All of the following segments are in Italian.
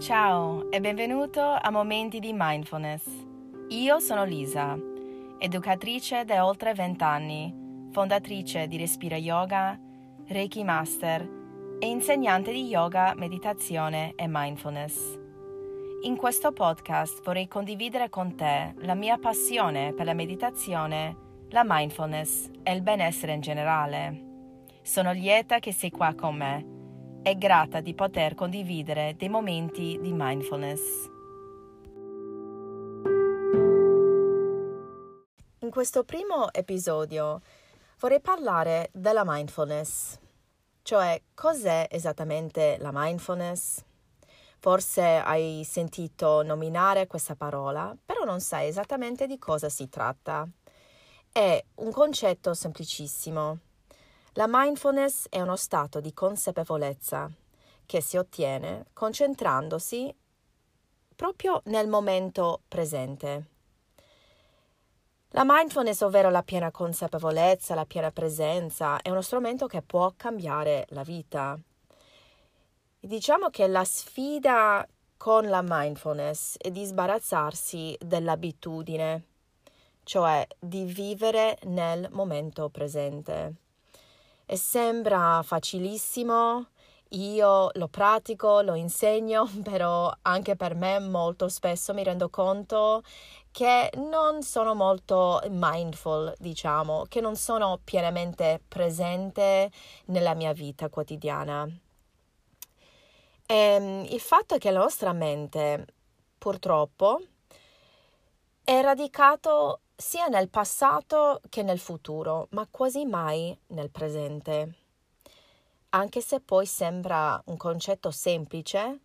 Ciao e benvenuto a Momenti di Mindfulness. Io sono Lisa, educatrice da oltre 20 anni, fondatrice di Respira Yoga, Reiki Master e insegnante di yoga, meditazione e mindfulness. In questo podcast vorrei condividere con te la mia passione per la meditazione, la mindfulness e il benessere in generale. Sono lieta che sei qua con me e grata di poter condividere dei momenti di mindfulness. In questo primo episodio vorrei parlare della mindfulness, cioè cos'è esattamente la mindfulness? Forse hai sentito nominare questa parola, però non sai esattamente di cosa si tratta. È un concetto semplicissimo la mindfulness è uno stato di consapevolezza che si ottiene concentrandosi proprio nel momento presente. La mindfulness, ovvero la piena consapevolezza, la piena presenza, è uno strumento che può cambiare la vita. Diciamo che la sfida con la mindfulness è di sbarazzarsi dell'abitudine, cioè di vivere nel momento presente e sembra facilissimo. Io lo pratico, lo insegno, però anche per me molto spesso mi rendo conto che non sono molto mindful, diciamo, che non sono pienamente presente nella mia vita quotidiana. E ehm, il fatto è che la nostra mente, purtroppo, è radicato sia nel passato che nel futuro, ma quasi mai nel presente. Anche se poi sembra un concetto semplice,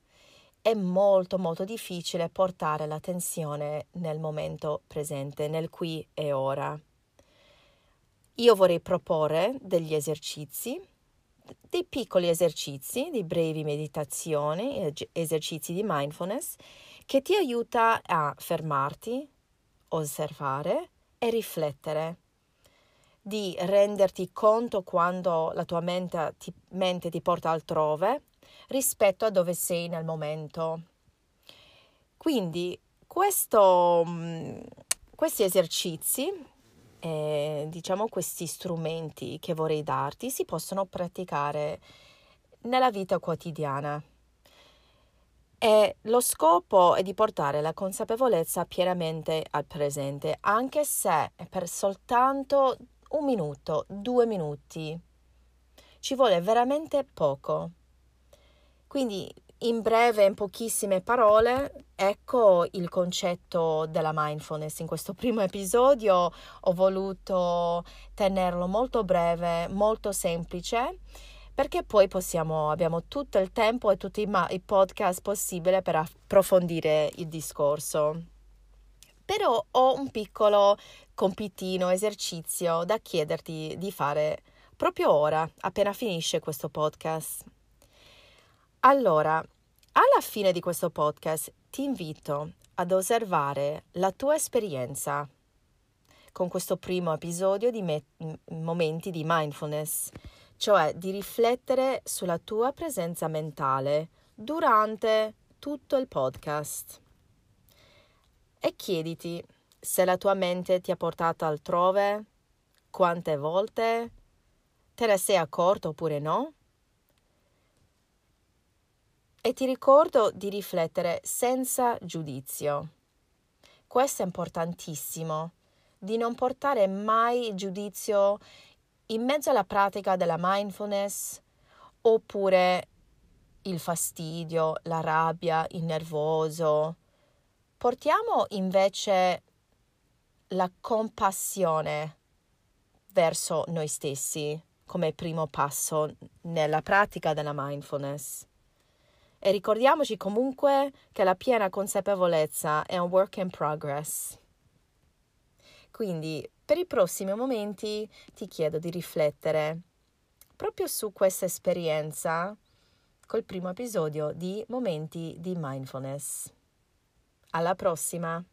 è molto molto difficile portare l'attenzione nel momento presente, nel qui e ora. Io vorrei proporre degli esercizi, dei piccoli esercizi, di brevi meditazioni, esercizi di mindfulness che ti aiuta a fermarti, osservare e riflettere, di renderti conto quando la tua mente ti, mente ti porta altrove rispetto a dove sei nel momento. Quindi questo, mm, questi esercizi, eh, diciamo questi strumenti che vorrei darti, si possono praticare nella vita quotidiana. E lo scopo è di portare la consapevolezza pienamente al presente, anche se è per soltanto un minuto, due minuti. Ci vuole veramente poco. Quindi, in breve, in pochissime parole, ecco il concetto della mindfulness. In questo primo episodio ho voluto tenerlo molto breve, molto semplice perché poi possiamo, abbiamo tutto il tempo e tutti i, ma- i podcast possibili per approfondire il discorso. Però ho un piccolo compitino, esercizio da chiederti di fare proprio ora, appena finisce questo podcast. Allora, alla fine di questo podcast ti invito ad osservare la tua esperienza con questo primo episodio di me- momenti di mindfulness cioè di riflettere sulla tua presenza mentale durante tutto il podcast. E chiediti se la tua mente ti ha portato altrove, quante volte, te ne sei accorto oppure no? E ti ricordo di riflettere senza giudizio. Questo è importantissimo, di non portare mai giudizio in mezzo alla pratica della mindfulness oppure il fastidio, la rabbia, il nervoso. Portiamo invece la compassione verso noi stessi come primo passo nella pratica della mindfulness. E ricordiamoci comunque che la piena consapevolezza è un work in progress. Quindi per i prossimi momenti ti chiedo di riflettere proprio su questa esperienza col primo episodio di Momenti di Mindfulness. Alla prossima!